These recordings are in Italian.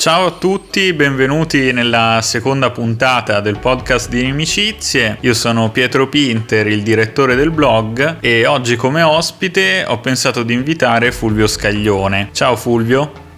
Ciao a tutti, benvenuti nella seconda puntata del podcast di Inimicizie. Io sono Pietro Pinter, il direttore del blog e oggi come ospite ho pensato di invitare Fulvio Scaglione. Ciao Fulvio.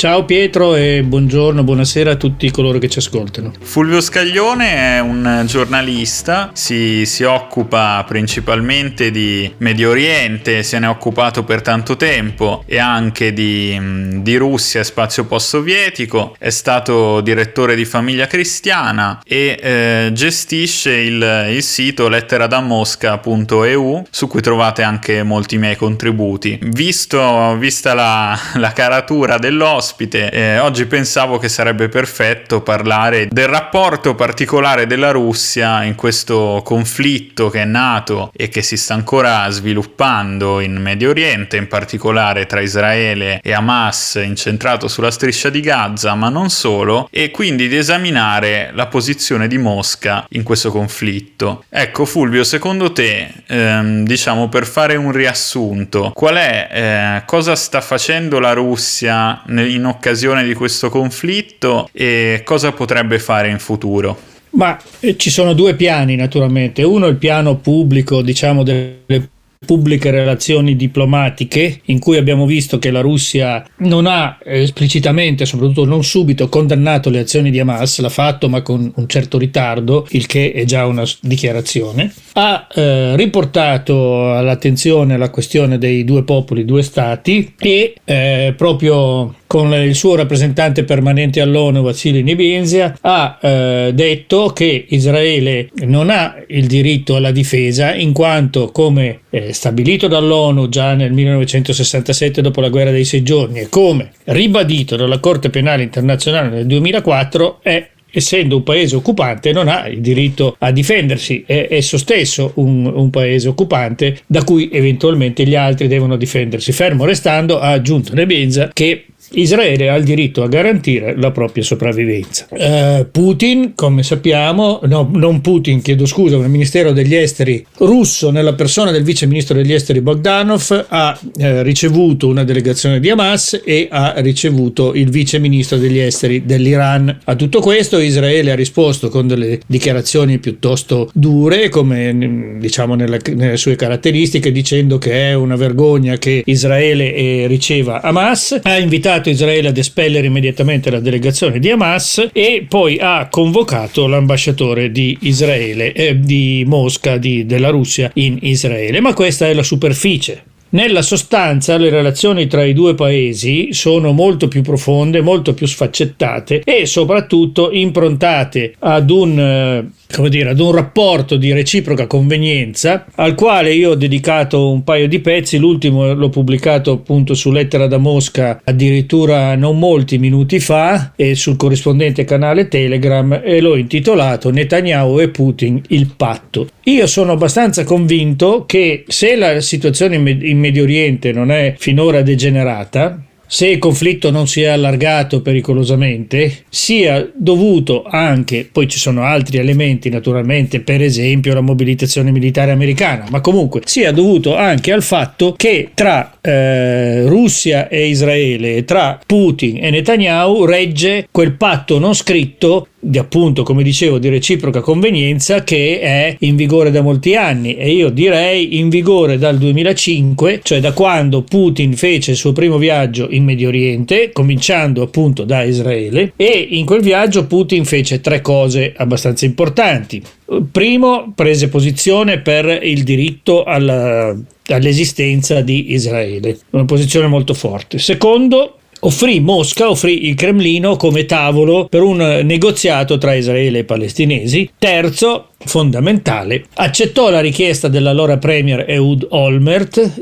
Ciao Pietro e buongiorno, buonasera a tutti coloro che ci ascoltano. Fulvio Scaglione è un giornalista, si, si, occupa principalmente di Medio Oriente, se ne è occupato per tanto tempo e anche di, di Russia spazio post-sovietico, è stato direttore di Famiglia Cristiana e eh, gestisce il, il sito letteradamosca.eu su cui trovate anche molti miei contributi. Visto, vista la, la caratura dell'ospite, ospite. Eh, oggi pensavo che sarebbe perfetto parlare del rapporto particolare della Russia in questo conflitto che è nato e che si sta ancora sviluppando in Medio Oriente, in particolare tra Israele e Hamas, incentrato sulla striscia di Gaza, ma non solo, e quindi di esaminare la posizione di Mosca in questo conflitto. Ecco, Fulvio, secondo te, ehm, diciamo per fare un riassunto, qual è eh, cosa sta facendo la Russia in in occasione di questo conflitto e cosa potrebbe fare in futuro? Ma eh, ci sono due piani naturalmente, uno è il piano pubblico, diciamo, delle pubbliche relazioni diplomatiche in cui abbiamo visto che la Russia non ha esplicitamente, soprattutto non subito, condannato le azioni di Hamas, l'ha fatto ma con un certo ritardo, il che è già una dichiarazione, ha eh, riportato all'attenzione la questione dei due popoli, due stati e eh, proprio con il suo rappresentante permanente all'ONU, Vassili Nebenzia, ha eh, detto che Israele non ha il diritto alla difesa in quanto, come eh, stabilito dall'ONU già nel 1967 dopo la guerra dei sei giorni e come ribadito dalla Corte Penale Internazionale nel 2004, è essendo un paese occupante, non ha il diritto a difendersi, è esso stesso un, un, paese occupante da cui eventualmente gli altri devono difendersi. Fermo restando, ha aggiunto Nebenza che Israele ha il diritto a garantire la propria sopravvivenza. Eh, Putin, come sappiamo, no, non Putin, chiedo scusa, ma il Ministero degli Esteri russo, nella persona del vice ministro degli Esteri Bogdanov, ha eh, ricevuto una delegazione di Hamas e ha ricevuto il vice ministro degli Esteri dell'Iran. A tutto questo Israele ha risposto con delle dichiarazioni piuttosto dure, come diciamo nella, nelle sue caratteristiche, dicendo che è una vergogna che Israele eh, riceva Hamas. Ha invitato invitato Israele ad espellere immediatamente la delegazione di Hamas e poi ha convocato l'ambasciatore di Israele, eh, di Mosca, di, della Russia in Israele. Ma questa è la superficie. Nella sostanza le relazioni tra i due paesi sono molto più profonde, molto più sfaccettate e soprattutto improntate ad un eh, dire, ad un rapporto di reciproca convenienza al quale io ho dedicato un paio di pezzi, l'ultimo l'ho pubblicato appunto su Lettera da Mosca addirittura non molti minuti fa e sul corrispondente canale Telegram e l'ho intitolato Netanyahu e Putin il patto. Io sono abbastanza convinto che se la situazione in Medio Oriente non è finora degenerata, se il conflitto non si è allargato pericolosamente, sia dovuto anche, poi ci sono altri elementi naturalmente, per esempio la mobilitazione militare americana, ma comunque sia dovuto anche al fatto che tra eh, Russia e Israele, tra Putin e Netanyahu, regge quel patto non scritto di appunto, come dicevo, di reciproca convenienza che è in vigore da molti anni e io direi in vigore dal 2005, cioè da quando Putin fece il suo primo viaggio in Medio Oriente, cominciando appunto da Israele e in quel viaggio Putin fece tre cose abbastanza importanti. Primo, prese posizione per il diritto alla, all'esistenza di Israele, una posizione molto forte. Secondo, offrì Mosca, offrì il Cremlino come tavolo per un negoziato tra Israele e palestinesi. Terzo, fondamentale, accettò la richiesta dell'allora premier Ehud Olmert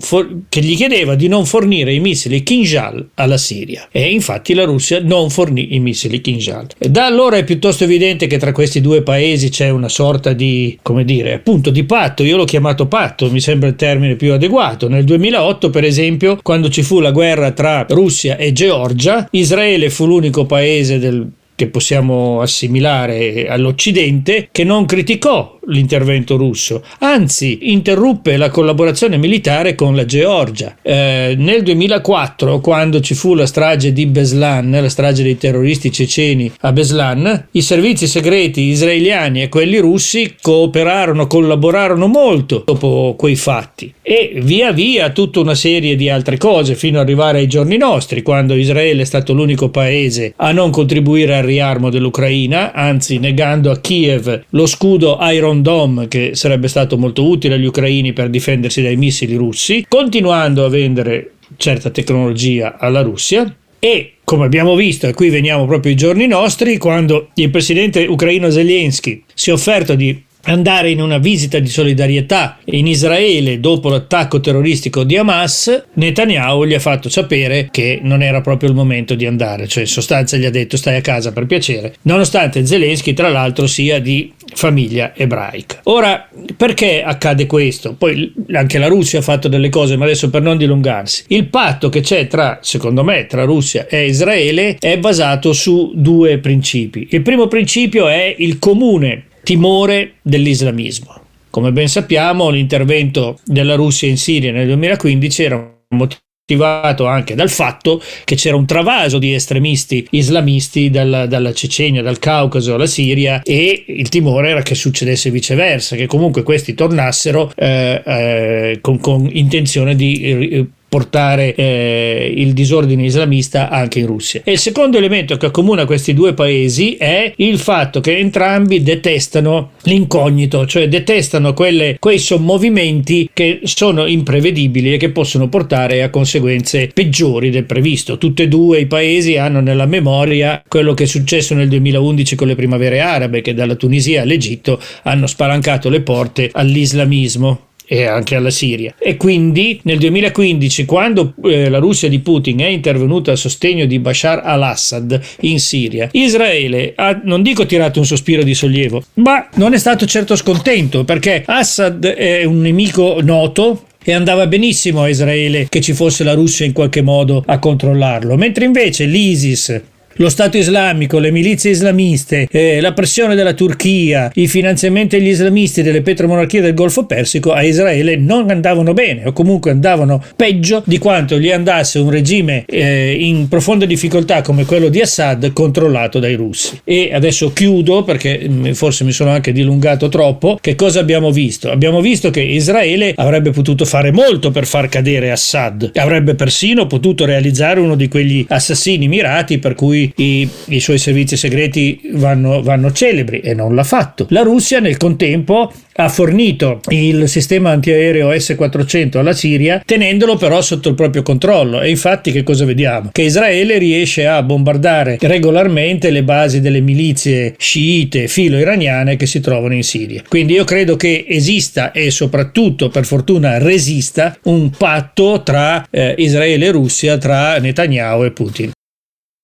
for- che gli chiedeva di non fornire i missili Kinjal alla Siria e infatti la Russia non fornì i missili Kinjal. Da allora è piuttosto evidente che tra questi due paesi c'è una sorta di, come dire, appunto di patto, io l'ho chiamato patto, mi sembra il termine più adeguato. Nel 2008 per esempio, quando ci fu la guerra tra Russia e Georgia, Israele fu l'unico paese del che possiamo assimilare all'Occidente, che non criticò l'intervento russo, anzi interruppe la collaborazione militare con la Georgia. Eh, nel 2004, quando ci fu la strage di Beslan, la strage dei terroristi ceceni a Beslan, i servizi segreti israeliani e quelli russi cooperarono, collaborarono molto dopo quei fatti e via via tutta una serie di altre cose fino ad arrivare ai giorni nostri, quando Israele è stato l'unico paese a non contribuire al riarmo dell'Ucraina, anzi negando a Kiev lo scudo Iron Dome che sarebbe stato molto utile agli ucraini per difendersi dai missili russi, continuando a vendere certa tecnologia alla Russia. E come abbiamo visto, e qui veniamo proprio ai giorni nostri, quando il presidente ucraino Zelensky si è offerto di andare in una visita di solidarietà in Israele dopo l'attacco terroristico di Hamas, Netanyahu gli ha fatto sapere che non era proprio il momento di andare, cioè in sostanza gli ha detto stai a casa per piacere, nonostante Zelensky tra l'altro sia di famiglia ebraica. Ora, perché accade questo? Poi anche la Russia ha fatto delle cose, ma adesso per non dilungarsi. Il patto che c'è tra, secondo me, tra Russia e Israele è basato su due principi. Il primo principio è il comune timore dell'islamismo. Come ben sappiamo, l'intervento della Russia in Siria nel 2015 era motivato anche dal fatto che c'era un travaso di estremisti islamisti dalla, dalla, Cecenia, dal Caucaso alla Siria e il timore era che succedesse viceversa, che comunque questi tornassero eh, eh, con, con, intenzione di portare eh, il disordine islamista anche in Russia. E il secondo elemento che accomuna questi due paesi è il fatto che entrambi detestano l'incognito, cioè detestano quelle, quei sommovimenti che sono imprevedibili e che possono portare a conseguenze peggiori del previsto. Tutti e due i paesi hanno nella memoria quello che è successo nel 2011 con le primavere arabe, che dalla Tunisia all'Egitto hanno spalancato le porte all'islamismo e anche alla Siria. E quindi nel 2015, quando eh, la Russia di Putin è intervenuta a sostegno di Bashar al-Assad in Siria, Israele ha, non dico tirato un sospiro di sollievo, ma non è stato certo scontento perché Assad è un nemico noto, e andava benissimo a Israele che ci fosse la Russia in qualche modo a controllarlo, mentre invece l'ISIS lo Stato islamico, le milizie islamiste, eh, la pressione della Turchia, i finanziamenti agli islamisti delle petromonarchie del Golfo Persico a Israele non andavano bene o comunque andavano peggio di quanto gli andasse un regime eh, in profonda difficoltà come quello di Assad controllato dai russi. E adesso chiudo perché mm, forse mi sono anche dilungato troppo. Che cosa abbiamo visto? Abbiamo visto che Israele avrebbe potuto fare molto per far cadere Assad, avrebbe persino potuto realizzare uno di quegli assassini mirati per cui i, i suoi servizi segreti vanno, vanno celebri e non l'ha fatto. La Russia nel contempo ha fornito il sistema antiaereo S-400 alla Siria tenendolo però sotto il proprio controllo e infatti che cosa vediamo? Che Israele riesce a bombardare regolarmente le basi delle milizie sciite filo-iraniane che si trovano in Siria. Quindi io credo che esista e soprattutto per fortuna resista un patto tra eh, Israele e Russia, tra Netanyahu e Putin.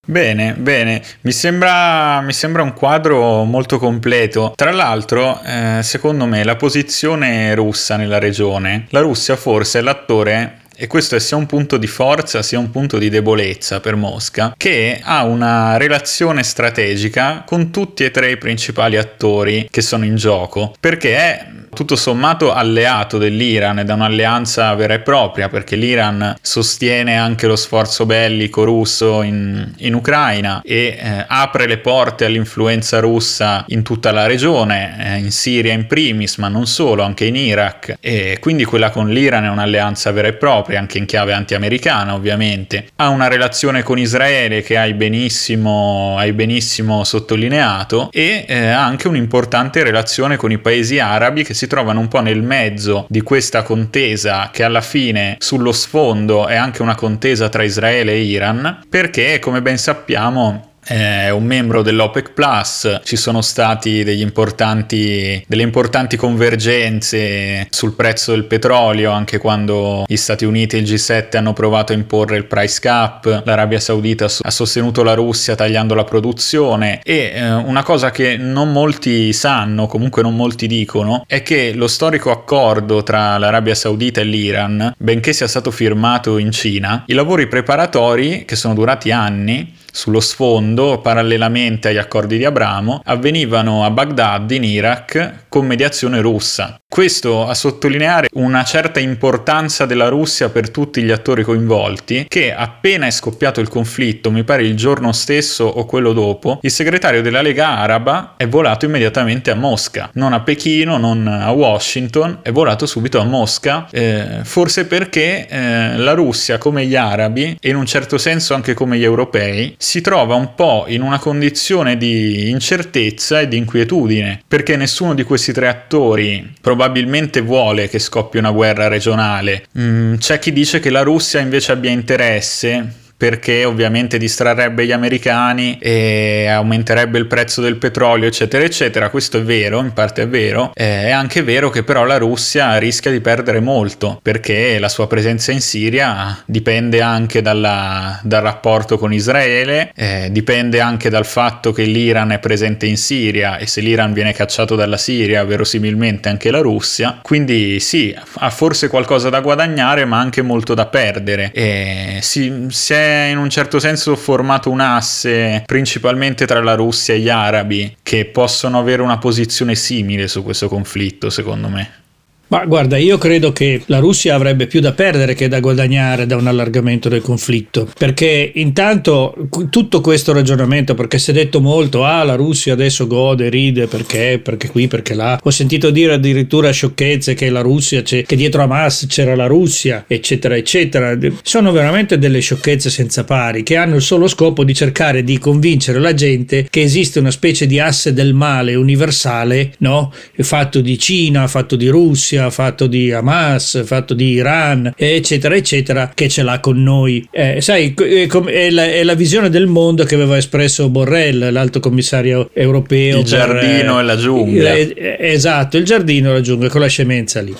Bene, bene, mi sembra, mi sembra, un quadro molto completo. Tra l'altro, eh, secondo me, la posizione russa nella regione, la Russia forse è l'attore e questo è sia un punto di forza sia un punto di debolezza per Mosca, che ha una relazione strategica con tutti e tre i principali attori che sono in gioco, perché è tutto sommato alleato dell'Iran ed è un'alleanza vera e propria perché l'Iran sostiene anche lo sforzo bellico russo in, in Ucraina e eh, apre le porte all'influenza russa in tutta la regione, eh, in Siria in primis, ma non solo, anche in Iraq. E quindi quella con l'Iran è un'alleanza vera e propria, anche in chiave anti-americana ovviamente. Ha una relazione con Israele che hai benissimo, hai benissimo sottolineato e eh, ha anche un'importante relazione con i paesi arabi che si trovano un po' nel mezzo di questa contesa che alla fine sullo sfondo è anche una contesa tra Israele e Iran, perché come ben sappiamo è un membro dell'OPEC Plus, ci sono stati importanti, delle importanti convergenze sul prezzo del petrolio anche quando gli Stati Uniti e il G7 hanno provato a imporre il price cap, l'Arabia Saudita ha sostenuto la Russia tagliando la produzione. E eh, una cosa che non molti sanno, comunque non molti dicono, è che lo storico accordo tra l'Arabia Saudita e l'Iran, benché sia stato firmato in Cina, i lavori preparatori che sono durati anni sullo sfondo, parallelamente agli accordi di Abramo, avvenivano a Baghdad in Iraq con mediazione russa. Questo a sottolineare una certa importanza della Russia per tutti gli attori coinvolti, che appena è scoppiato il conflitto, mi pare il giorno stesso o quello dopo, il segretario della Lega Araba è volato immediatamente a Mosca, non a Pechino, non a Washington, è volato subito a Mosca, eh, forse perché eh, la Russia, come gli arabi, e in un certo senso anche come gli europei, si trova un po' in una condizione di incertezza e di inquietudine, perché nessuno di questi tre attori probabilmente vuole che scoppi una guerra regionale. Mm, c'è chi dice che la Russia invece abbia interesse perché ovviamente distrarrebbe gli americani e aumenterebbe il prezzo del petrolio, eccetera, eccetera. Questo è vero, in parte è vero. È anche vero che però la Russia rischia di perdere molto perché la sua presenza in Siria dipende anche dalla, dal rapporto con Israele, eh, dipende anche dal fatto che l'Iran è presente in Siria e se l'Iran viene cacciato dalla Siria, verosimilmente anche la Russia. Quindi sì, ha forse qualcosa da guadagnare, ma anche molto da perdere. E si, si è in un certo senso formato un asse principalmente tra la Russia e gli arabi che possono avere una posizione simile su questo conflitto, secondo me. Ma guarda, io credo che la Russia avrebbe più da perdere che da guadagnare da un allargamento del conflitto, perché intanto tutto questo ragionamento, perché si è detto molto, ah la Russia adesso gode, ride, perché, perché qui, perché là, ho sentito dire addirittura sciocchezze che la Russia, che dietro Hamas c'era la Russia, eccetera, eccetera. Sono veramente delle sciocchezze senza pari, che hanno il solo scopo di cercare di convincere la gente che esiste una specie di asse del male universale, no? Fatto di Cina, fatto di Russia, fatto di Hamas, fatto di Iran, eccetera, eccetera, che ce l'ha con noi. Eh, sai, è la, è la, visione del mondo che aveva espresso Borrell, l'alto commissario europeo. Il giardino per, e la giungla. Eh, esatto, il giardino e la giungla, con la scemenza lì.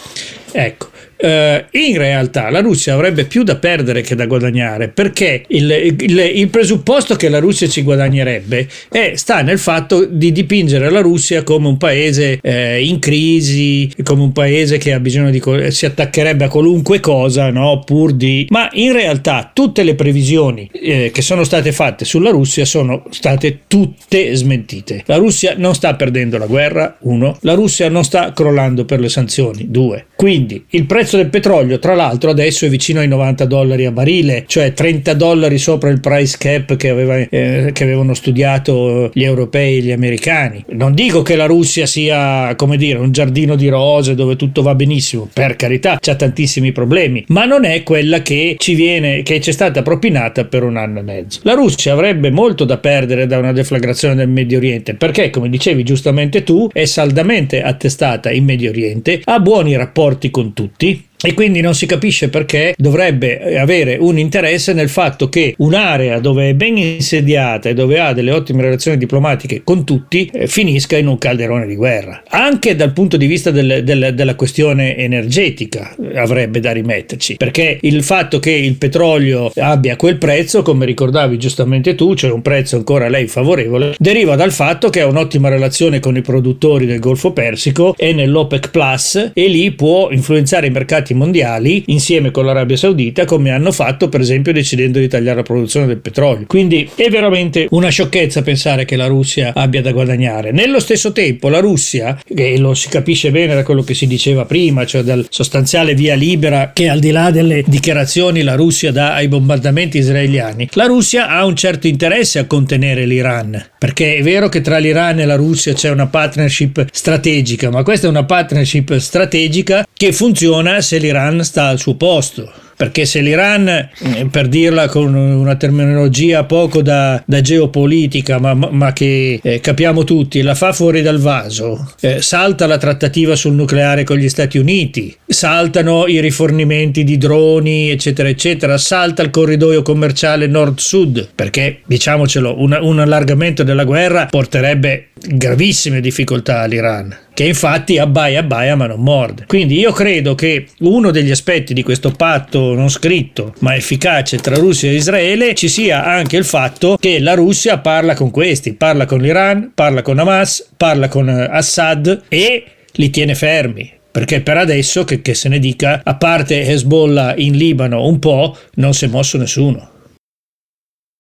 Ecco. Uh, in realtà la Russia avrebbe più da perdere che da guadagnare perché il, il, il presupposto che la Russia ci guadagnerebbe è, sta nel fatto di dipingere la Russia come un paese eh, in crisi, come un paese che ha bisogno di si attaccherebbe a qualunque cosa, no? pur di. Ma in realtà tutte le previsioni eh, che sono state fatte sulla Russia sono state tutte smentite. La Russia non sta perdendo la guerra, uno. La Russia non sta crollando per le sanzioni, due. Quindi il prezzo prezzo del petrolio, tra l'altro, adesso è vicino ai 90 dollari a barile, cioè 30 dollari sopra il price cap che, aveva, eh, che avevano studiato gli europei e gli americani. Non dico che la Russia sia, come dire, un giardino di rose dove tutto va benissimo, per carità, c'ha tantissimi problemi, ma non è quella che ci viene, che ci è stata propinata per un anno e mezzo. La Russia avrebbe molto da perdere da una deflagrazione del Medio Oriente, perché, come dicevi giustamente tu, è saldamente attestata in Medio Oriente, ha buoni rapporti con tutti, me. E quindi non si capisce perché dovrebbe avere un interesse nel fatto che un'area dove è ben insediata e dove ha delle ottime relazioni diplomatiche con tutti eh, finisca in un calderone di guerra. Anche dal punto di vista del, del, della questione energetica eh, avrebbe da rimetterci, perché il fatto che il petrolio abbia quel prezzo, come ricordavi giustamente tu, cioè un prezzo ancora a lei favorevole, deriva dal fatto che ha un'ottima relazione con i produttori del Golfo Persico e nell'OPEC Plus e lì può influenzare i mercati mondiali insieme con l'Arabia Saudita come hanno fatto per esempio decidendo di tagliare la produzione del petrolio. Quindi è veramente una sciocchezza pensare che la Russia abbia da guadagnare. Nello stesso tempo la Russia, e lo si capisce bene da quello che si diceva prima, cioè dal sostanziale via libera che al di là delle dichiarazioni la Russia dà ai bombardamenti israeliani, la Russia ha un certo interesse a contenere l'Iran, perché è vero che tra l'Iran e la Russia c'è una partnership strategica, ma questa è una partnership strategica che funziona se l'Iran sta al suo posto perché se l'Iran, eh, per dirla con una terminologia poco da, da geopolitica, ma, ma che eh, capiamo tutti, la fa fuori dal vaso, eh, salta la trattativa sul nucleare con gli Stati Uniti, saltano i rifornimenti di droni, eccetera, eccetera, salta il corridoio commerciale nord-sud, perché diciamocelo, un, un allargamento della guerra porterebbe gravissime difficoltà all'Iran che infatti abbaia abbaia ma non morde. Quindi io credo che uno degli aspetti di questo patto non scritto ma efficace tra Russia e Israele ci sia anche il fatto che la Russia parla con questi, parla con l'Iran, parla con Hamas, parla con eh, Assad e li tiene fermi perché per adesso, che, che, se ne dica, a parte Hezbollah in Libano un po', non si è mosso nessuno.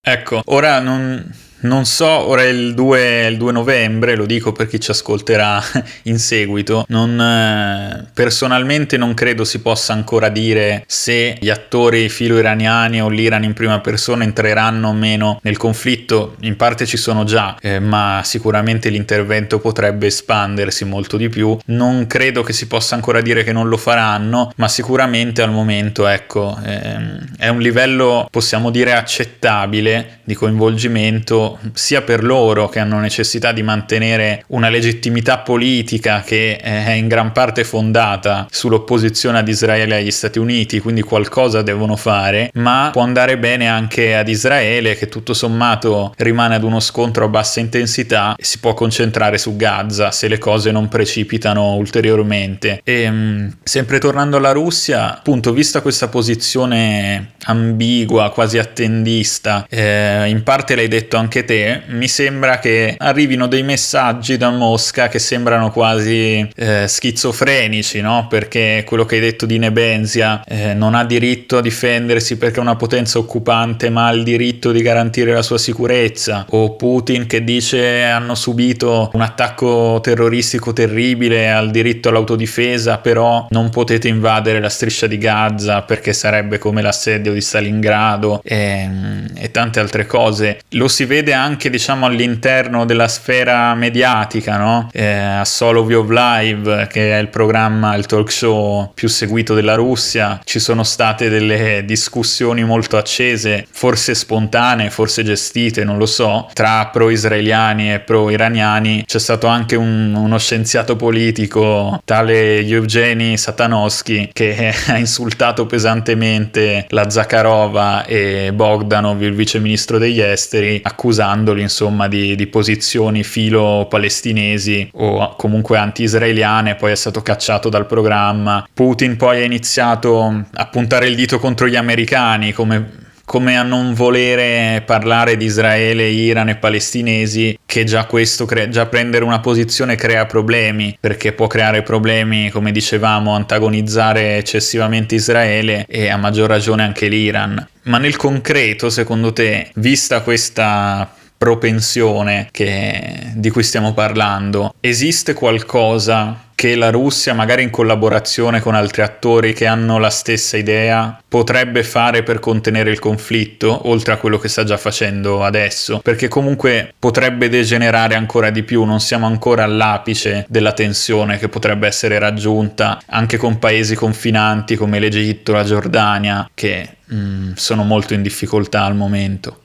Ecco, ora non, non so, ora è il 2, il 2, novembre, lo dico per chi ci ascolterà in seguito. Non, eh, personalmente non credo si possa ancora dire se gli attori filo-iraniani o l'Iran in prima persona entreranno o meno nel conflitto. In parte ci sono già, eh, ma sicuramente l'intervento potrebbe espandersi molto di più. Non credo che si possa ancora dire che non lo faranno, ma sicuramente al momento, ecco, ehm, è un livello, possiamo dire, accettabile di coinvolgimento sia per loro che hanno necessità di mantenere una legittimità politica che è in gran parte fondata sull'opposizione ad Israele e agli Stati Uniti, quindi qualcosa devono fare, ma può andare bene anche ad Israele che tutto sommato rimane ad uno scontro a bassa intensità e si può concentrare su Gaza se le cose non precipitano ulteriormente. E mm, sempre tornando alla Russia, appunto, vista questa posizione ambigua, quasi attendista, eh, in parte l'hai detto anche te, mi sembra che arrivino dei messaggi da Mosca che sembrano quasi eh, schizofrenici, no? Perché quello che hai detto di Nebenzia eh, non ha diritto a difendersi perché è una potenza occupante, ma ha il diritto di garantire la sua sicurezza. O Putin che dice hanno subito un attacco terroristico terribile, ha il diritto all'autodifesa, però non potete invadere la striscia di Gaza perché sarebbe come l'assedio di Stalingrado e, e tante altre cose. Lo si vede anche diciamo all'interno della sfera mediatica, no? Eh, a Soloviev Live, che è il programma, il talk show più seguito della Russia, ci sono state delle discussioni molto accese, forse spontanee, forse gestite, non lo so, tra pro-israeliani e pro-iraniani. C'è stato anche un, uno scienziato politico, tale Yevgeny Satanovsky, che ha insultato pesantemente la Zakharova e Bogdanov, il vice ministro degli esteri, accusando accusandoli insomma di, di posizioni filo palestinesi o comunque anti-israeliane, poi è stato cacciato dal programma. Putin poi ha iniziato a puntare il dito contro gli americani come come a non volere parlare di Israele, Iran e palestinesi, che già questo crea, già prendere una posizione crea problemi, perché può creare problemi, come dicevamo, antagonizzare eccessivamente Israele e a maggior ragione anche l'Iran. Ma nel concreto, secondo te, vista questa propensione che, di cui stiamo parlando, esiste qualcosa che la Russia, magari in collaborazione con altri attori che hanno la stessa idea, potrebbe fare per contenere il conflitto, oltre a quello che sta già facendo adesso, perché comunque potrebbe degenerare ancora di più, non siamo ancora all'apice della tensione che potrebbe essere raggiunta anche con paesi confinanti come l'Egitto, la Giordania, che mm, sono molto in difficoltà al momento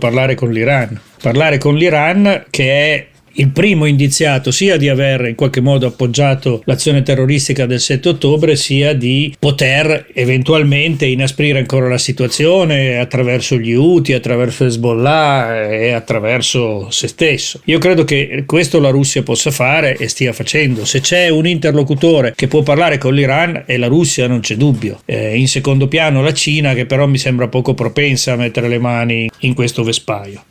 parlare con l'Iran. Parlare con l'Iran che è il primo indiziato sia di aver in qualche modo appoggiato l'azione terroristica del 7 ottobre, sia di poter eventualmente inasprire ancora la situazione attraverso gli UTI, attraverso Hezbollah e attraverso se stesso. Io credo che questo la Russia possa fare e stia facendo. Se c'è un interlocutore che può parlare con l'Iran è la Russia, non c'è dubbio. Eh, in secondo piano la Cina, che però mi sembra poco propensa a mettere le mani in questo vespaio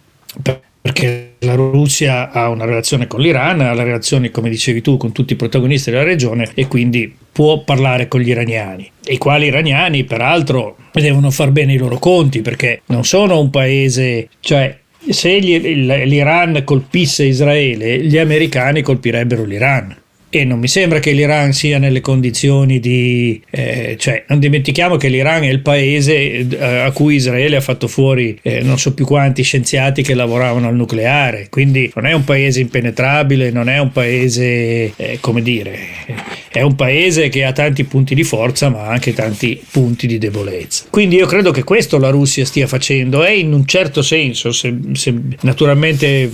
perché la Russia ha una relazione con l'Iran, ha relazioni, come dicevi tu, con tutti i protagonisti della regione e quindi può parlare con gli iraniani, i quali iraniani peraltro devono far bene i loro conti perché non sono un paese, cioè se l'Iran colpisse Israele, gli americani colpirebbero l'Iran e non mi sembra che l'Iran sia nelle condizioni di... Eh, cioè, non dimentichiamo che l'Iran è il paese eh, a cui Israele ha fatto fuori eh, non so più quanti scienziati che lavoravano al nucleare, quindi non è un paese impenetrabile, non è un paese, eh, come dire, è un paese che ha tanti punti di forza ma anche tanti punti di debolezza. Quindi io credo che questo la Russia stia facendo e in un certo senso, se, se naturalmente,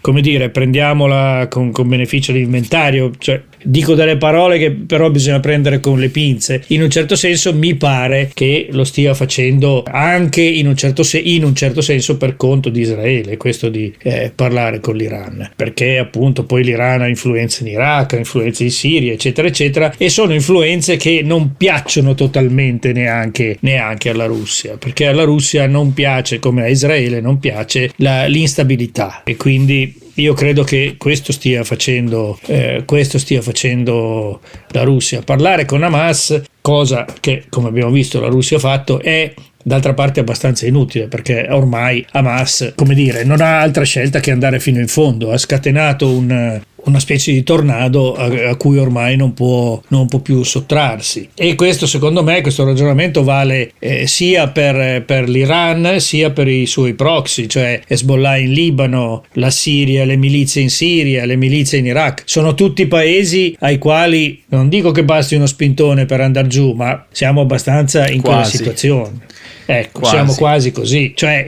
come dire, prendiamola con, con beneficio di inventario, cioè dico delle parole che però bisogna prendere con le pinze. In un certo senso mi pare che lo stia facendo anche in un certo, se- in un certo senso per conto di Israele, questo di eh, parlare con l'Iran, perché appunto poi l'Iran ha influenze in Iraq, ha influenze in Siria, eccetera, eccetera, e sono influenze che non piacciono totalmente neanche, neanche alla Russia, perché alla Russia non piace, come a Israele, non piace la, l'instabilità e quindi io credo che questo stia facendo, eh, questo stia facendo la Russia. Parlare con Hamas, cosa che come abbiamo visto la Russia ha fatto, è d'altra parte abbastanza inutile perché ormai Hamas, come dire, non ha altra scelta che andare fino in fondo, ha scatenato un, una specie di tornado a, a cui ormai non può, non può, più sottrarsi. E questo, secondo me, questo ragionamento vale eh, sia per, per, l'Iran sia per i suoi proxy, cioè Hezbollah in Libano, la Siria, le milizie in Siria, le milizie in Iraq. Sono tutti paesi ai quali non dico che basti uno spintone per andare giù, ma siamo abbastanza in Quasi. quella situazione. Ecco, quasi. siamo quasi così. Cioè,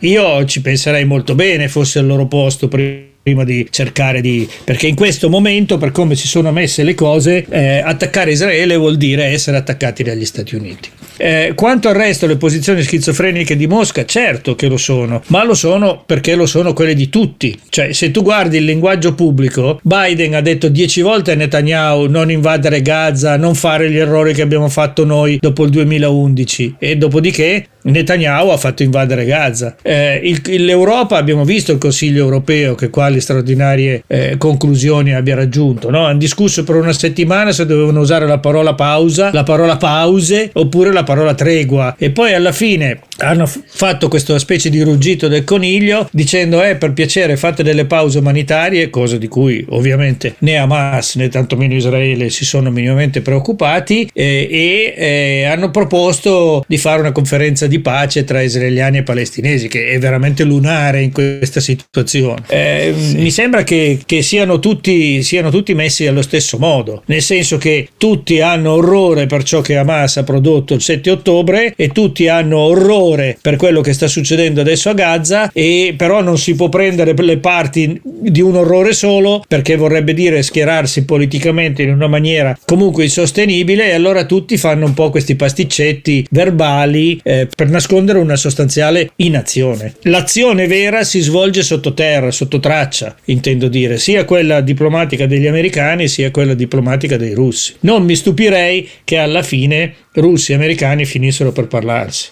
io ci penserei molto bene fosse al loro posto prima prima di cercare di... perché in questo momento, per come si sono messe le cose, eh, attaccare Israele vuol dire essere attaccati dagli Stati Uniti. Eh, quanto al resto, le posizioni schizofreniche di Mosca, certo che lo sono, ma lo sono perché lo sono quelle di tutti. Cioè, se tu guardi il linguaggio pubblico, Biden ha detto dieci volte a Netanyahu non invadere Gaza, non fare gli errori che abbiamo fatto noi dopo il 2011 e dopodiché Netanyahu ha fatto invadere Gaza. Eh, il, L'Europa, abbiamo visto il Consiglio europeo che quali straordinarie eh, conclusioni abbia raggiunto. No? Hanno discusso per una settimana se dovevano usare la parola pausa, la parola pause oppure la parola tregua e poi alla fine hanno fatto questa specie di ruggito del coniglio dicendo eh per piacere fate delle pause umanitarie, cosa di cui ovviamente né Hamas né tantomeno Israele si sono minimamente preoccupati eh, e eh, hanno proposto di fare una conferenza di pace tra israeliani e palestinesi che è veramente lunare in questa situazione. Eh, sì. Mi sembra che, che siano, tutti, siano tutti messi allo stesso modo, nel senso che tutti hanno orrore per ciò che Hamas ha prodotto il 7 ottobre e tutti hanno orrore per quello che sta succedendo adesso a Gaza e però non si può prendere le parti di un orrore solo perché vorrebbe dire schierarsi politicamente in una maniera comunque insostenibile e allora tutti fanno un po' questi pasticcetti verbali eh, per nascondere una sostanziale inazione. L'azione vera si svolge sottoterra, sotto traccia, intendo dire, sia quella diplomatica degli americani sia quella diplomatica dei russi. Non mi stupirei che alla fine russi e americani finissero per parlarsi.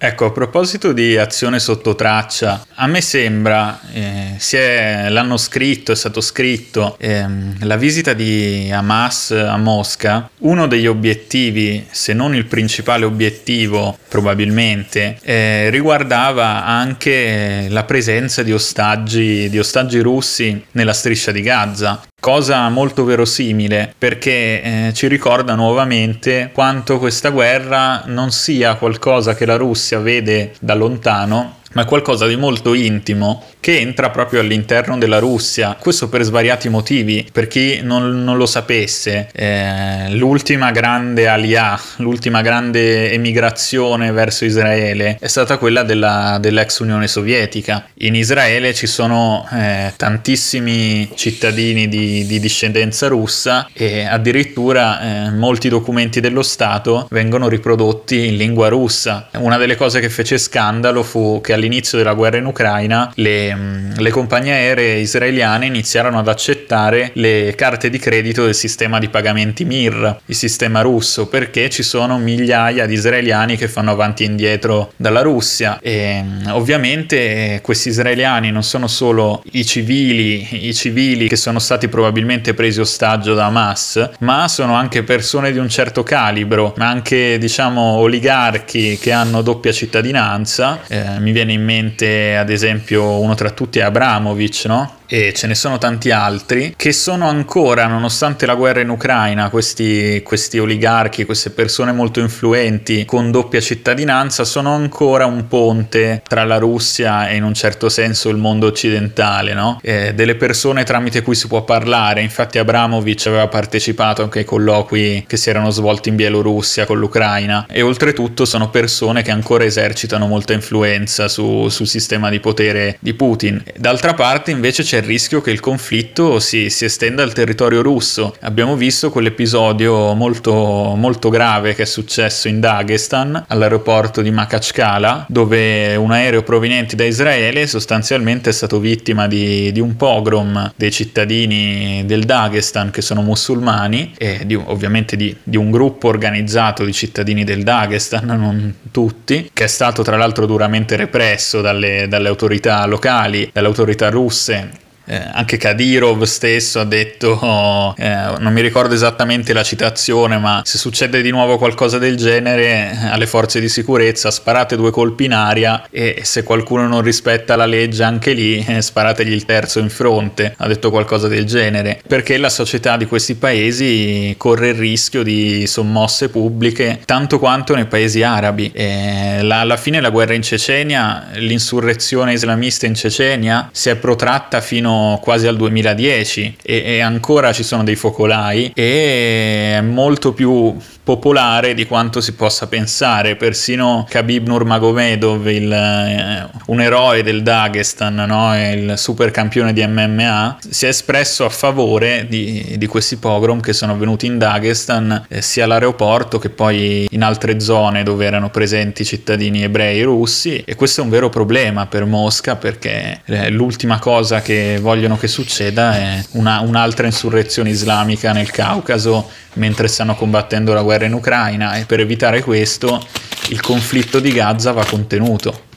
Ecco, a proposito di azione sotto traccia, a me sembra, eh, è, l'hanno scritto, è stato scritto, ehm, la visita di Hamas a Mosca, uno degli obiettivi, se non il principale obiettivo probabilmente, eh, riguardava anche la presenza di ostaggi, di ostaggi russi nella striscia di Gaza. Cosa molto verosimile perché eh, ci ricorda nuovamente quanto questa guerra non sia qualcosa che la Russia vede da lontano ma è qualcosa di molto intimo che entra proprio all'interno della Russia. Questo per svariati motivi. Per chi non, non lo sapesse, eh, l'ultima grande alia, l'ultima grande emigrazione verso Israele è stata quella della, dell'ex Unione Sovietica. In Israele ci sono eh, tantissimi cittadini di, di, discendenza russa e addirittura eh, molti documenti dello Stato vengono riprodotti in lingua russa. Una delle cose che fece scandalo fu che all'inizio della guerra in Ucraina le, mm, le compagnie aeree israeliane iniziarono ad accettare le carte di credito del sistema di pagamenti MIR, il sistema russo, perché ci sono migliaia di israeliani che fanno avanti e indietro dalla Russia e mm, ovviamente questi israeliani non sono solo i civili, i civili che sono stati probabilmente presi ostaggio da Hamas, ma sono anche persone di un certo calibro, anche diciamo oligarchi che hanno doppia cittadinanza. Eh, mi viene viene in mente ad esempio uno tra tutti è Abramovic, no? E ce ne sono tanti altri che sono ancora, nonostante la guerra in Ucraina, questi, questi, oligarchi, queste persone molto influenti con doppia cittadinanza, sono ancora un ponte tra la Russia e in un certo senso il mondo occidentale, no? eh, delle persone tramite cui si può parlare. Infatti Abramovic aveva partecipato anche ai colloqui che si erano svolti in Bielorussia con l'Ucraina e oltretutto sono persone che ancora esercitano molta influenza su, sul sistema di potere di Putin. D'altra parte invece c'è il rischio che il conflitto si, si estenda al territorio russo. Abbiamo visto quell'episodio molto, molto grave che è successo in Dagestan, all'aeroporto di Makachkala, dove un aereo proveniente da Israele sostanzialmente è stato vittima di, di un pogrom dei cittadini del Dagestan che sono musulmani e di, ovviamente di, di un gruppo organizzato di cittadini del Dagestan, non tutti, che è stato tra l'altro duramente represso dalle, dalle autorità locali, dalle autorità russe eh, anche Kadyrov stesso ha detto, eh, non mi ricordo esattamente la citazione, ma se succede di nuovo qualcosa del genere eh, alle forze di sicurezza sparate due colpi in aria e se qualcuno non rispetta la legge anche lì eh, sparategli il terzo in fronte, ha detto qualcosa del genere, perché la società di questi paesi corre il rischio di sommosse pubbliche tanto quanto nei paesi arabi. E la, alla fine la guerra in Cecenia, l'insurrezione islamista in Cecenia si è protratta fino quasi al 2010 e, e ancora ci sono dei focolai e è molto più popolare di quanto si possa pensare. Persino Khabib Nurmagomedov, il, eh, un eroe del Dagestan, no? il super campione di MMA, si è espresso a favore di, di questi pogrom che sono venuti in Dagestan eh, sia all'aeroporto che poi in altre zone dove erano presenti cittadini ebrei russi e questo è un vero problema per Mosca perché eh, l'ultima cosa che vogliono che succeda è una, un'altra insurrezione islamica nel Caucaso mentre stanno combattendo la guerra in Ucraina e per evitare questo il conflitto di Gaza va contenuto.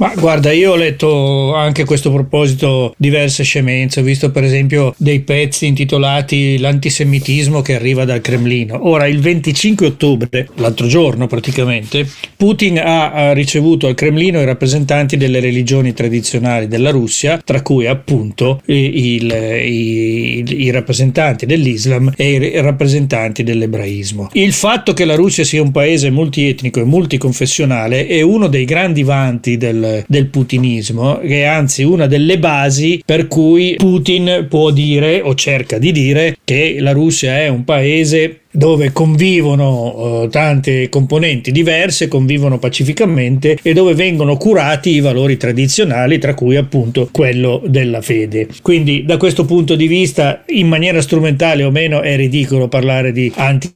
Ma guarda, io ho letto anche a questo proposito diverse scemenze, ho visto per esempio dei pezzi intitolati L'antisemitismo che arriva dal Cremlino. Ora, il 25 ottobre, l'altro giorno praticamente, Putin ha ricevuto al Cremlino i rappresentanti delle religioni tradizionali della Russia, tra cui appunto il, il, i rappresentanti dell'Islam e i rappresentanti dell'ebraismo. Il fatto che la Russia sia un paese multietnico e multiconfessionale è uno dei grandi vanti del del, putinismo, che è anzi una delle basi per cui Putin può dire o cerca di dire che la Russia è un paese dove convivono uh, tante componenti diverse, convivono pacificamente e dove vengono curati i valori tradizionali, tra cui appunto quello della fede. Quindi da questo punto di vista, in maniera strumentale o meno, è ridicolo parlare di anti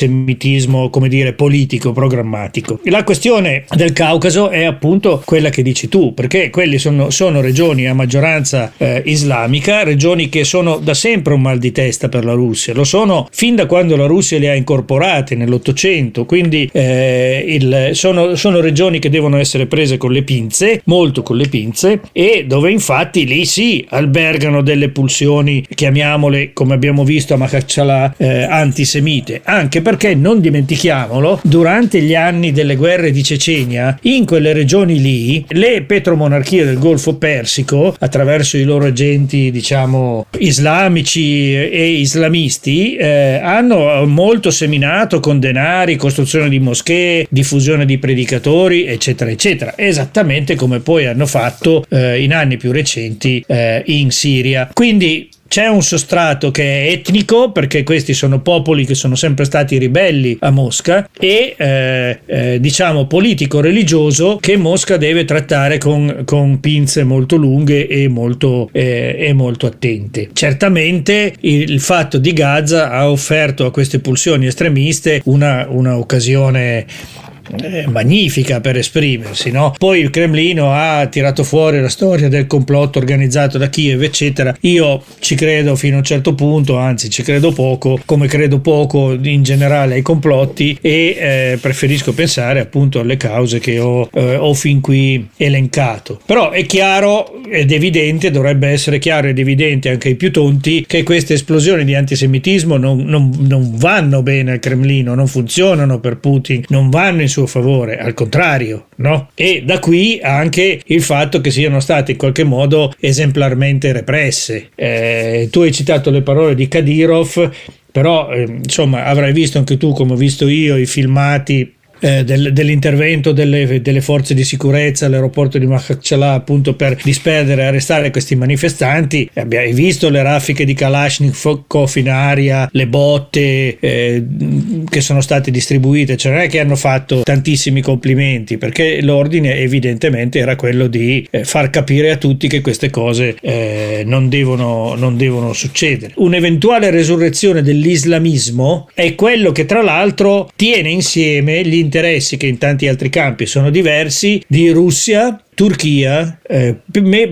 antisemitismo, come dire, politico, programmatico. La questione del Caucaso è appunto quella che dici tu, perché quelle sono, sono regioni a maggioranza eh, islamica, regioni che sono da sempre un mal di testa per la Russia, lo sono fin da quando la Russia le ha incorporate nell'Ottocento, quindi eh, il, sono, sono regioni che devono essere prese con le pinze, molto con le pinze, e dove infatti lì sì albergano delle pulsioni, chiamiamole come abbiamo visto a Makhachkala, eh, antisemite, anche perché non dimentichiamolo, durante gli anni delle guerre di Cecenia, in quelle regioni lì, le petromonarchie del Golfo Persico, attraverso i loro agenti, diciamo, islamici e islamisti, eh, hanno molto seminato con denari, costruzione di moschee, diffusione di predicatori, eccetera, eccetera, esattamente come poi hanno fatto eh, in anni più recenti eh, in Siria. Quindi c'è un sostrato che è etnico, perché questi sono popoli che sono sempre stati ribelli a Mosca, e eh, eh, diciamo politico-religioso che Mosca deve trattare con, con pinze molto lunghe e molto, eh, e molto attente. Certamente il, il, fatto di Gaza ha offerto a queste pulsioni estremiste una, una occasione eh, magnifica per esprimersi. No? Poi il Cremlino ha tirato fuori la storia del complotto organizzato da Kiev, eccetera. Io ci credo fino a un certo punto, anzi ci credo poco, come credo poco in generale ai complotti e eh, preferisco pensare appunto alle cause che ho, eh, ho fin qui elencato. Però è chiaro ed evidente, dovrebbe essere chiaro ed evidente anche ai più tonti, che queste esplosioni di antisemitismo non, non, non vanno bene al Cremlino, non funzionano per Putin, non vanno in suo favore, al contrario, no? E da qui anche il fatto che siano state in qualche modo esemplarmente represse. Eh, tu hai citato le parole di Kadyrov, però eh, insomma avrai visto anche tu, come ho visto io, i filmati eh, del, dell'intervento delle, delle, forze di sicurezza all'aeroporto di Makhachkala appunto per disperdere e arrestare questi manifestanti. Abbiamo visto le raffiche di Kalashnikov in aria le botte eh, che sono state distribuite? Cioè non è che hanno fatto tantissimi complimenti perché l'ordine evidentemente era quello di eh, far capire a tutti che queste cose eh, non devono, non devono succedere. Un'eventuale resurrezione dell'islamismo è quello che tra l'altro tiene insieme gli interessi che in tanti altri campi sono diversi di Russia, Turchia, eh,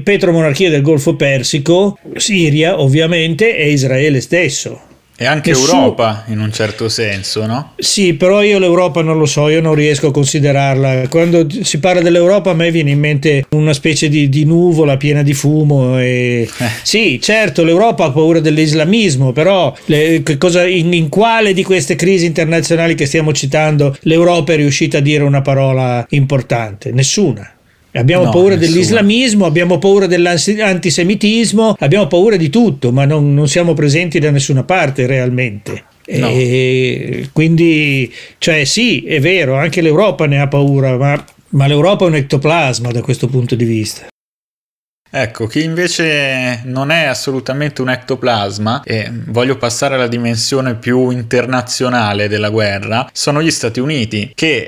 petromonarchia del Golfo Persico, Siria ovviamente e Israele stesso. E anche Nessun... Europa in un certo senso, no? Sì, però io l'Europa non lo so, io non riesco a considerarla. Quando si parla dell'Europa a me viene in mente una specie di, di nuvola piena di fumo. E... Eh. Sì, certo, l'Europa ha paura dell'islamismo, però le, cosa, in, in quale di queste crisi internazionali che stiamo citando l'Europa è riuscita a dire una parola importante? Nessuna. Abbiamo no, paura nessuno. dell'islamismo, abbiamo paura dell'antisemitismo, abbiamo paura di tutto, ma non, non siamo presenti da nessuna parte realmente. No. E quindi, cioè sì, è vero, anche l'Europa ne ha paura, ma, ma l'Europa è un ectoplasma da questo punto di vista. Ecco, chi invece non è assolutamente un ectoplasma, e voglio passare alla dimensione più internazionale della guerra, sono gli Stati Uniti, che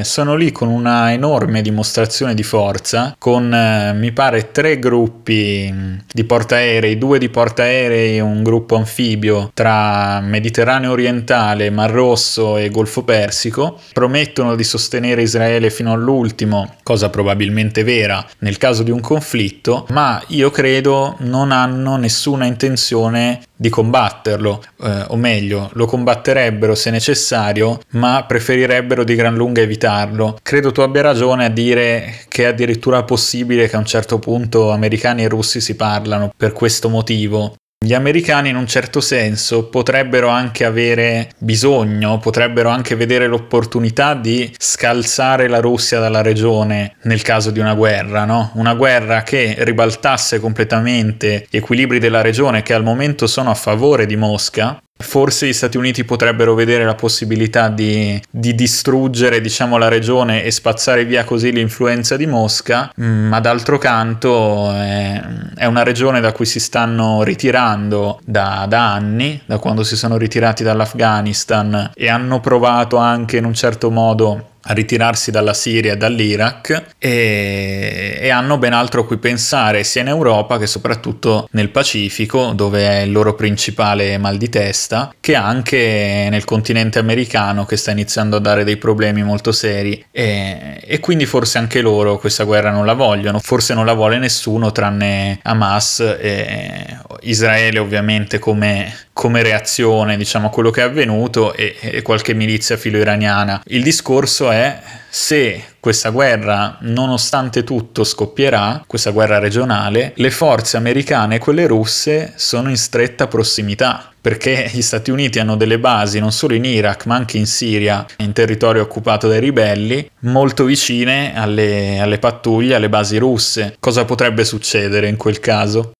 eh, sono lì con una enorme dimostrazione di forza, con eh, mi pare tre gruppi di portaerei, due di portaerei e un gruppo anfibio tra Mediterraneo orientale, Mar Rosso e Golfo Persico, promettono di sostenere Israele fino all'ultimo, cosa probabilmente vera nel caso di un conflitto ma io credo non hanno nessuna intenzione di combatterlo, eh, o meglio, lo combatterebbero se necessario, ma preferirebbero di gran lunga evitarlo. Credo tu abbia ragione a dire che è addirittura possibile che a un certo punto americani e russi si parlano per questo motivo. Gli americani in un certo senso potrebbero anche avere bisogno, potrebbero anche vedere l'opportunità di scalzare la Russia dalla regione nel caso di una guerra, no? Una guerra che ribaltasse completamente gli equilibri della regione che al momento sono a favore di Mosca Forse gli Stati Uniti potrebbero vedere la possibilità di, di, distruggere diciamo, la regione e spazzare via così l'influenza di Mosca, mm, ma d'altro canto è, è una regione da cui si stanno ritirando da, da, anni, da quando si sono ritirati dall'Afghanistan e hanno provato anche in un certo modo a ritirarsi dalla Siria e dall'Iraq e, e, hanno ben altro a cui pensare sia in Europa che soprattutto nel Pacifico dove è il loro principale mal di testa che anche nel continente americano che sta iniziando a dare dei problemi molto seri. E, e quindi forse anche loro questa guerra non la vogliono. Forse non la vuole nessuno tranne Hamas e Israele ovviamente come, come reazione diciamo a quello che è avvenuto e, e qualche milizia filo iraniana il discorso è è se questa guerra, nonostante tutto, scoppierà, questa guerra regionale, le forze americane e quelle russe sono in stretta prossimità perché gli Stati Uniti hanno delle basi non solo in Iraq ma anche in Siria, in territorio occupato dai ribelli, molto vicine alle, alle pattuglie, alle basi russe. Cosa potrebbe succedere in quel caso?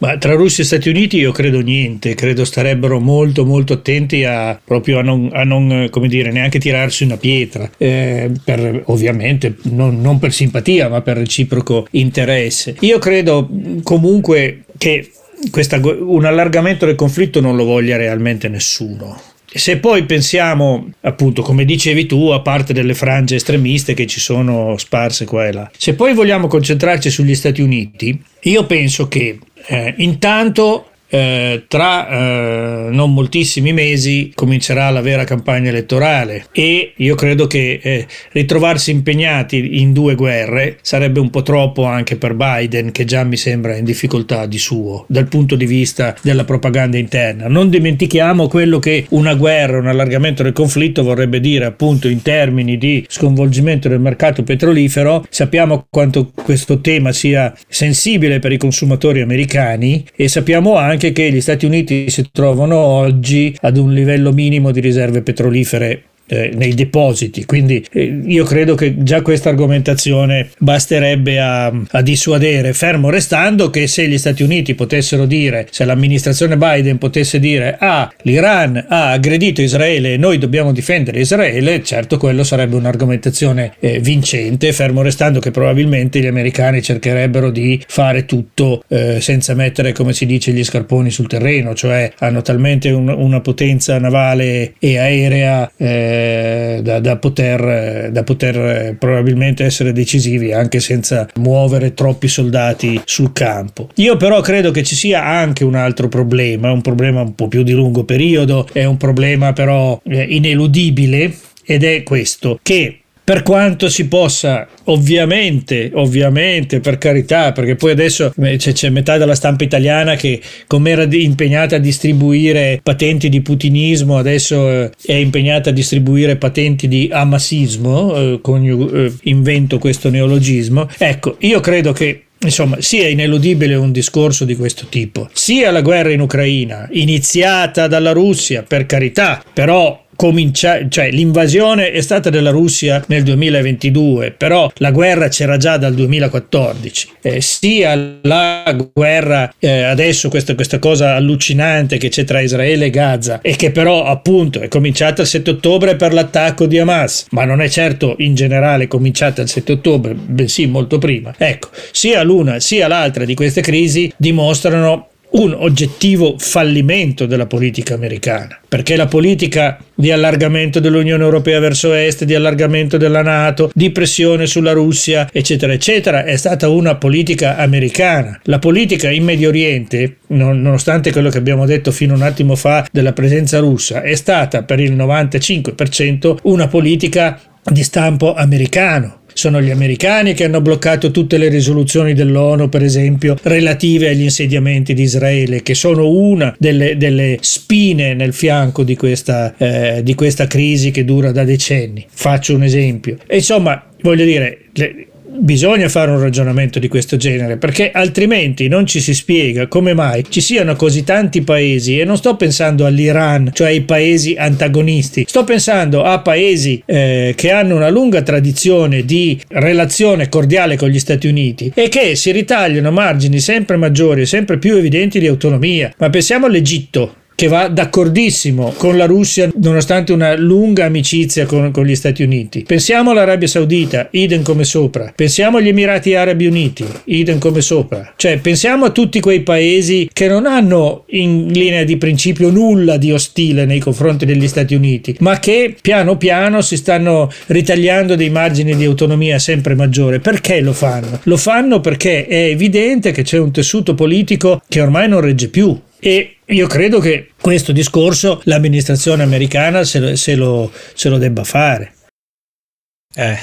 Ma tra Russia e Stati Uniti io credo niente, credo starebbero molto molto attenti a proprio a non, a non come dire, neanche tirarsi una pietra, eh, per, ovviamente non, non per simpatia ma per reciproco interesse. Io credo comunque che questa, un allargamento del conflitto non lo voglia realmente nessuno. Se poi pensiamo, appunto, come dicevi tu, a parte delle frange estremiste che ci sono sparse qua e là, se poi vogliamo concentrarci sugli Stati Uniti, io penso che eh, intanto eh, tra eh, non moltissimi mesi comincerà la vera campagna elettorale e io credo che eh, ritrovarsi impegnati in due guerre sarebbe un po' troppo anche per Biden che già mi sembra in difficoltà di suo dal punto di vista della propaganda interna. Non dimentichiamo quello che una guerra, un allargamento del conflitto vorrebbe dire appunto in termini di sconvolgimento del mercato petrolifero. Sappiamo quanto questo tema sia sensibile per i consumatori americani e sappiamo anche anche che gli Stati Uniti si trovano oggi ad un livello minimo di riserve petrolifere eh, nei depositi. Quindi eh, io credo che già questa argomentazione basterebbe a, a, dissuadere, fermo restando che se gli Stati Uniti potessero dire, se l'amministrazione Biden potesse dire ah l'Iran ha aggredito Israele e noi dobbiamo difendere Israele, certo quello sarebbe un'argomentazione eh, vincente, fermo restando che probabilmente gli americani cercherebbero di fare tutto eh, senza mettere come si dice gli scarponi sul terreno, cioè hanno talmente un, una potenza navale e aerea eh, eh, da, da, poter, da poter eh, probabilmente essere decisivi anche senza muovere troppi soldati sul campo. Io però credo che ci sia anche un altro problema, un problema un po' più di lungo periodo, è un problema però eh, ineludibile ed è questo che per quanto si possa, ovviamente, ovviamente, per carità, perché poi adesso eh, c'è, c'è metà della stampa italiana che come era impegnata a distribuire patenti di putinismo, adesso eh, è impegnata a distribuire patenti di amassismo, eh, coniug- eh, invento questo neologismo. Ecco, io credo che Insomma, sia ineludibile un discorso di questo tipo, sia la guerra in Ucraina, iniziata dalla Russia, per carità, però comincia- cioè l'invasione è stata della Russia nel 2022, però la guerra c'era già dal 2014. Eh, sia la guerra eh, adesso, questa, questa cosa allucinante che c'è tra Israele e Gaza e che però appunto è cominciata il 7 ottobre per l'attacco di Hamas, ma non è certo in generale cominciata il 7 ottobre, bensì molto prima. Ecco, sia l'una sia l'altra di queste crisi dimostrano un oggettivo fallimento della politica americana, perché la politica di allargamento dell'Unione Europea verso est, di allargamento della Nato, di pressione sulla Russia, eccetera, eccetera, è stata una politica americana. La politica in Medio Oriente, nonostante quello che abbiamo detto fino a un attimo fa della presenza russa, è stata per il 95% una politica di stampo americano sono gli americani che hanno bloccato tutte le risoluzioni dell'ONU, per esempio, relative agli insediamenti di Israele, che sono una delle, delle spine nel fianco di questa, eh, di questa crisi che dura da decenni. Faccio un esempio. E insomma, voglio dire, le, bisogna fare un ragionamento di questo genere perché altrimenti non ci si spiega come mai ci siano così tanti paesi e non sto pensando all'Iran, cioè ai paesi antagonisti, sto pensando a paesi eh, che hanno una lunga tradizione di relazione cordiale con gli Stati Uniti e che si ritagliano margini sempre maggiori e sempre più evidenti di autonomia. Ma pensiamo all'Egitto, che va d'accordissimo con la Russia nonostante una lunga amicizia con, con, gli Stati Uniti. Pensiamo all'Arabia Saudita, idem come sopra. Pensiamo agli Emirati Arabi Uniti, idem come sopra. Cioè pensiamo a tutti quei paesi che non hanno in linea di principio nulla di ostile nei confronti degli Stati Uniti, ma che piano piano si stanno ritagliando dei margini di autonomia sempre maggiore. Perché lo fanno? Lo fanno perché è evidente che c'è un tessuto politico che ormai non regge più e io credo che questo discorso l'amministrazione americana se lo, se lo, se lo debba fare. Eh,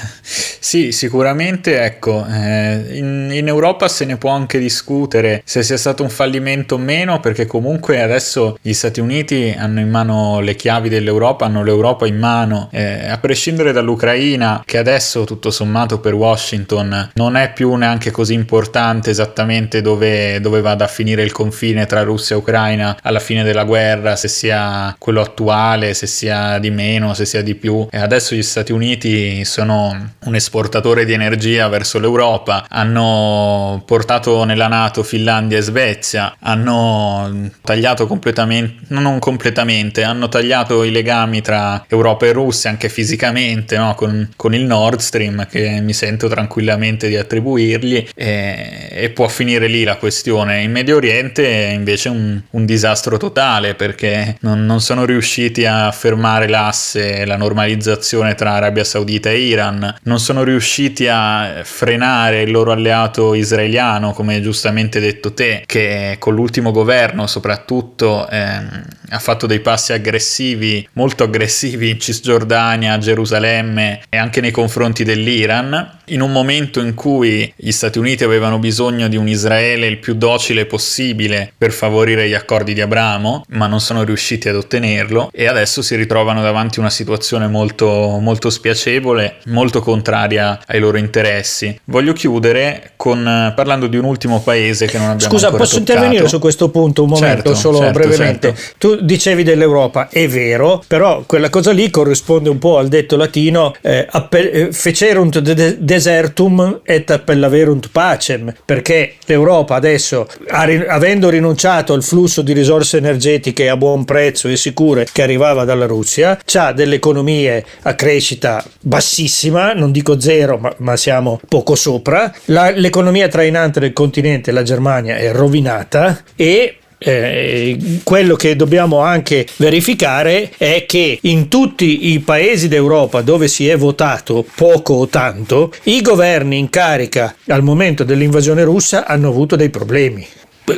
sì, sicuramente, ecco, eh, in, in, Europa se ne può anche discutere se sia stato un fallimento o meno, perché comunque adesso gli Stati Uniti hanno in mano le chiavi dell'Europa, hanno l'Europa in mano, eh, a prescindere dall'Ucraina, che adesso tutto sommato per Washington non è più neanche così importante esattamente dove, dove vada a finire il confine tra Russia e Ucraina alla fine della guerra, se sia quello attuale, se sia di meno, se sia di più. E adesso gli Stati Uniti sono un esportatore di energia verso l'Europa, hanno portato nella Nato Finlandia e Svezia, hanno tagliato completamente, non completamente, hanno tagliato i legami tra Europa e Russia anche fisicamente no? con, con, il Nord Stream che mi sento tranquillamente di attribuirgli e, e, può finire lì la questione. In Medio Oriente è invece un, un disastro totale perché non, non sono riusciti a fermare l'asse, la normalizzazione tra Arabia Saudita e Iran, non sono riusciti a frenare il loro alleato israeliano, come giustamente detto te, che con l'ultimo governo soprattutto ehm, ha fatto dei passi aggressivi, molto aggressivi in Cisgiordania, Gerusalemme e anche nei confronti dell'Iran, in un momento in cui gli Stati Uniti avevano bisogno di un Israele il più docile possibile per favorire gli accordi di Abramo, ma non sono riusciti ad ottenerlo e adesso si ritrovano davanti a una situazione molto, molto spiacevole, molto contraria ai loro interessi. Voglio chiudere con, parlando di un ultimo paese che non abbiamo Scusa, posso toccato. intervenire su questo punto un momento, certo, solo certo, brevemente? Certo. Tu dicevi dell'Europa, è vero, però quella cosa lì corrisponde un po' al detto latino eh, appe- eh, fecerunt de- desertum et appellaverunt pacem, perché l'Europa adesso, avendo rinunciato al flusso di risorse energetiche a buon prezzo e sicure che arrivava dalla Russia, ha delle economie a crescita bassissima, non dico zero, ma, ma siamo poco sopra. La, l'economia trainante del continente, la Germania, è rovinata e eh, quello che dobbiamo anche verificare è che in tutti i paesi d'Europa dove si è votato poco o tanto, i governi in carica al momento dell'invasione russa hanno avuto dei problemi.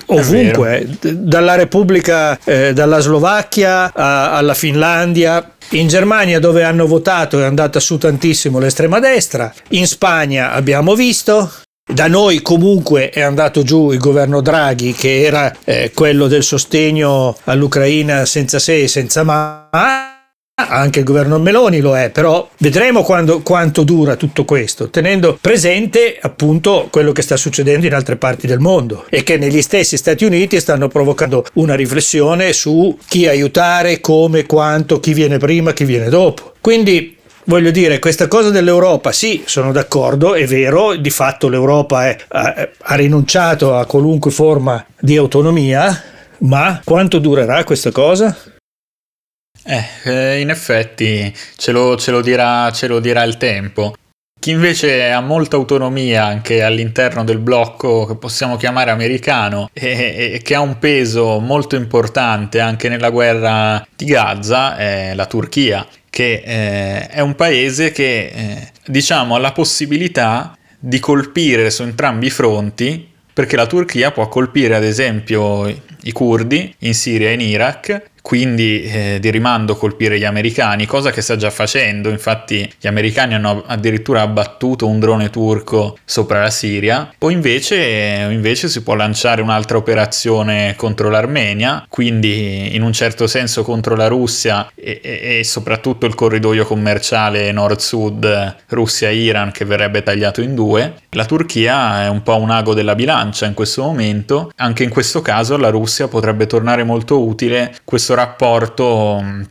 Ovunque, dalla Repubblica, eh, dalla Slovacchia a, alla Finlandia. In Germania dove hanno votato è andata su tantissimo l'estrema destra, in Spagna abbiamo visto, da noi comunque è andato giù il governo Draghi che era eh, quello del sostegno all'Ucraina senza se e senza ma anche il governo Meloni lo è, però vedremo quando, quanto dura tutto questo, tenendo presente appunto quello che sta succedendo in altre parti del mondo e che negli stessi Stati Uniti stanno provocando una riflessione su chi aiutare, come, quanto, chi viene prima, chi viene dopo. Quindi voglio dire, questa cosa dell'Europa, sì, sono d'accordo, è vero, di fatto l'Europa è, ha, ha rinunciato a qualunque forma di autonomia, ma quanto durerà questa cosa? Eh, eh, in effetti ce lo, ce, lo dirà, ce lo, dirà, il tempo. Chi invece ha molta autonomia anche all'interno del blocco che possiamo chiamare americano e, e che ha un peso molto importante anche nella guerra di Gaza è la Turchia, che eh, è un paese che eh, diciamo ha la possibilità di colpire su entrambi i fronti perché la Turchia può colpire ad esempio i curdi in Siria e in Iraq quindi eh, di rimando colpire gli americani, cosa che sta già facendo, infatti gli americani hanno addirittura abbattuto un drone turco sopra la Siria, o invece, invece si può lanciare un'altra operazione contro l'Armenia, quindi in un certo senso contro la Russia e, e, e soprattutto il corridoio commerciale nord-sud Russia-Iran che verrebbe tagliato in due. La Turchia è un po' un ago della bilancia in questo momento, anche in questo caso la Russia potrebbe tornare molto utile questo questo rapporto mm,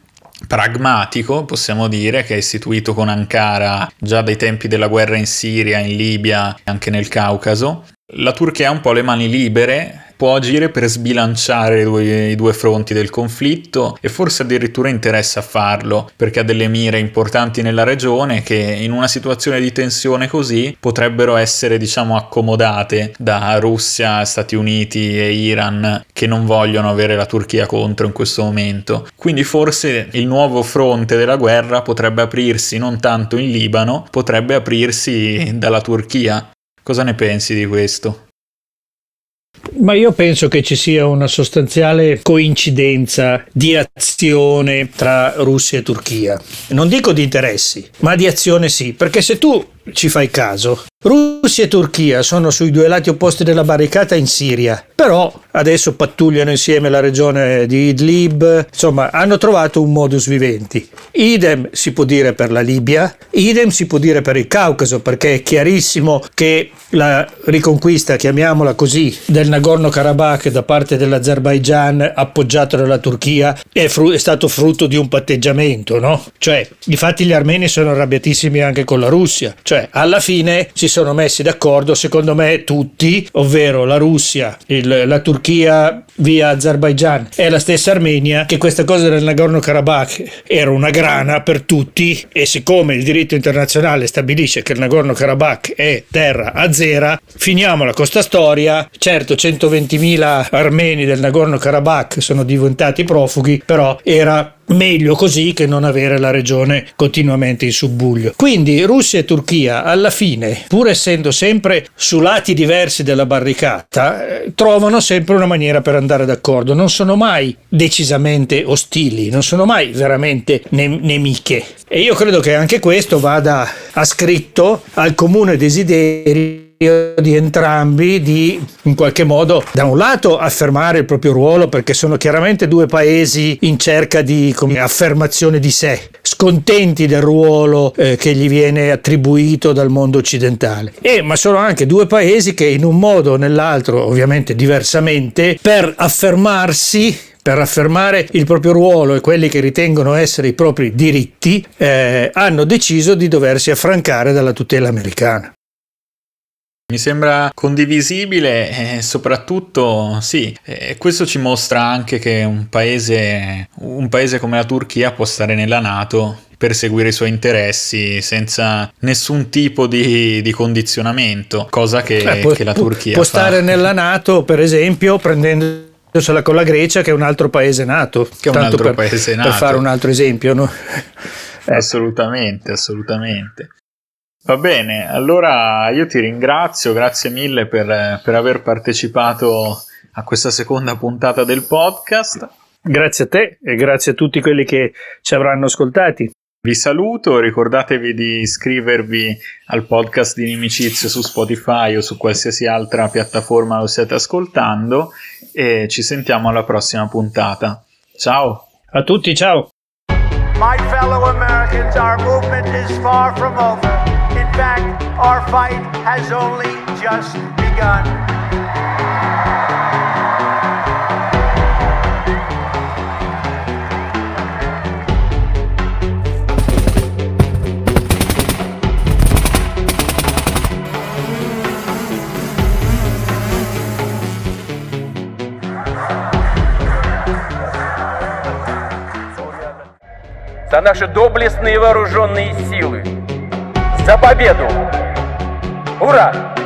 pragmatico, possiamo dire, che è istituito con Ankara già dai tempi della guerra in Siria, in Libia e anche nel Caucaso. La Turchia ha un po' le mani libere può agire per sbilanciare i due, i due fronti del conflitto e forse addirittura interessa farlo perché ha delle mire importanti nella regione che in una situazione di tensione così potrebbero essere diciamo accomodate da Russia, Stati Uniti e Iran che non vogliono avere la Turchia contro in questo momento. Quindi forse il nuovo fronte della guerra potrebbe aprirsi non tanto in Libano, potrebbe aprirsi dalla Turchia. Cosa ne pensi di questo? Ma io penso che ci sia una sostanziale coincidenza di azione tra Russia e Turchia. Non dico di interessi, ma di azione sì, perché se tu ci fai caso, Russia e Turchia sono sui due lati opposti della barricata in Siria, però adesso pattugliano insieme la regione di Idlib, insomma hanno trovato un modus vivendi. Idem si può dire per la Libia, idem si può dire per il Caucaso, perché è chiarissimo che la riconquista, chiamiamola così, del Nagorno-Karabakh da parte dell'Azerbaigian appoggiato dalla Turchia è, fru- è stato frutto di un patteggiamento, no? Cioè, infatti gli armeni sono arrabbiatissimi anche con la Russia, cioè alla fine si sono messi d'accordo, secondo me tutti, ovvero la Russia, il, la Turchia via Azerbaijan e la stessa Armenia, che questa cosa del Nagorno-Karabakh era una grana per tutti e siccome il diritto internazionale stabilisce che il Nagorno-Karabakh è terra azera, finiamola con questa storia. Certo, 120.000 armeni del Nagorno-Karabakh sono diventati profughi, però era meglio così che non avere la regione continuamente in subbuglio. Quindi Russia e Turchia alla fine, pur essendo sempre su lati diversi della barricata, eh, trovano sempre una maniera per andare d'accordo, non sono mai decisamente ostili, non sono mai veramente ne- nemiche. E io credo che anche questo vada ascritto al comune desiderio di entrambi di in qualche modo da un lato affermare il proprio ruolo perché sono chiaramente due paesi in cerca di come, affermazione di sé scontenti del ruolo eh, che gli viene attribuito dal mondo occidentale e ma sono anche due paesi che in un modo o nell'altro ovviamente diversamente per affermarsi per affermare il proprio ruolo e quelli che ritengono essere i propri diritti, eh, hanno deciso di doversi affrancare dalla tutela americana. Mi sembra condivisibile e soprattutto sì, e questo ci mostra anche che un paese, un paese come la Turchia può stare nella Nato per seguire i suoi interessi senza nessun tipo di, di condizionamento, cosa che, eh, può, che la Turchia può fa. stare nella Nato, per esempio, prendendosela con la Grecia, che è un altro paese nato. Che è un altro per, paese nato. Per fare un altro esempio, no? Assolutamente, assolutamente. Va bene, allora io ti ringrazio, grazie mille per, per aver partecipato a questa seconda puntata del podcast. Grazie a te e grazie a tutti quelli che ci avranno ascoltati. Vi saluto, ricordatevi di iscrivervi al podcast di Nimicizio su Spotify o su qualsiasi altra piattaforma lo stiate ascoltando e ci sentiamo alla prossima puntata. Ciao! A tutti, ciao! My fellow Americans, our movement is far from over. Fact, our fight has only just begun. за наши доблестные вооруженные силы, за победу! Ура!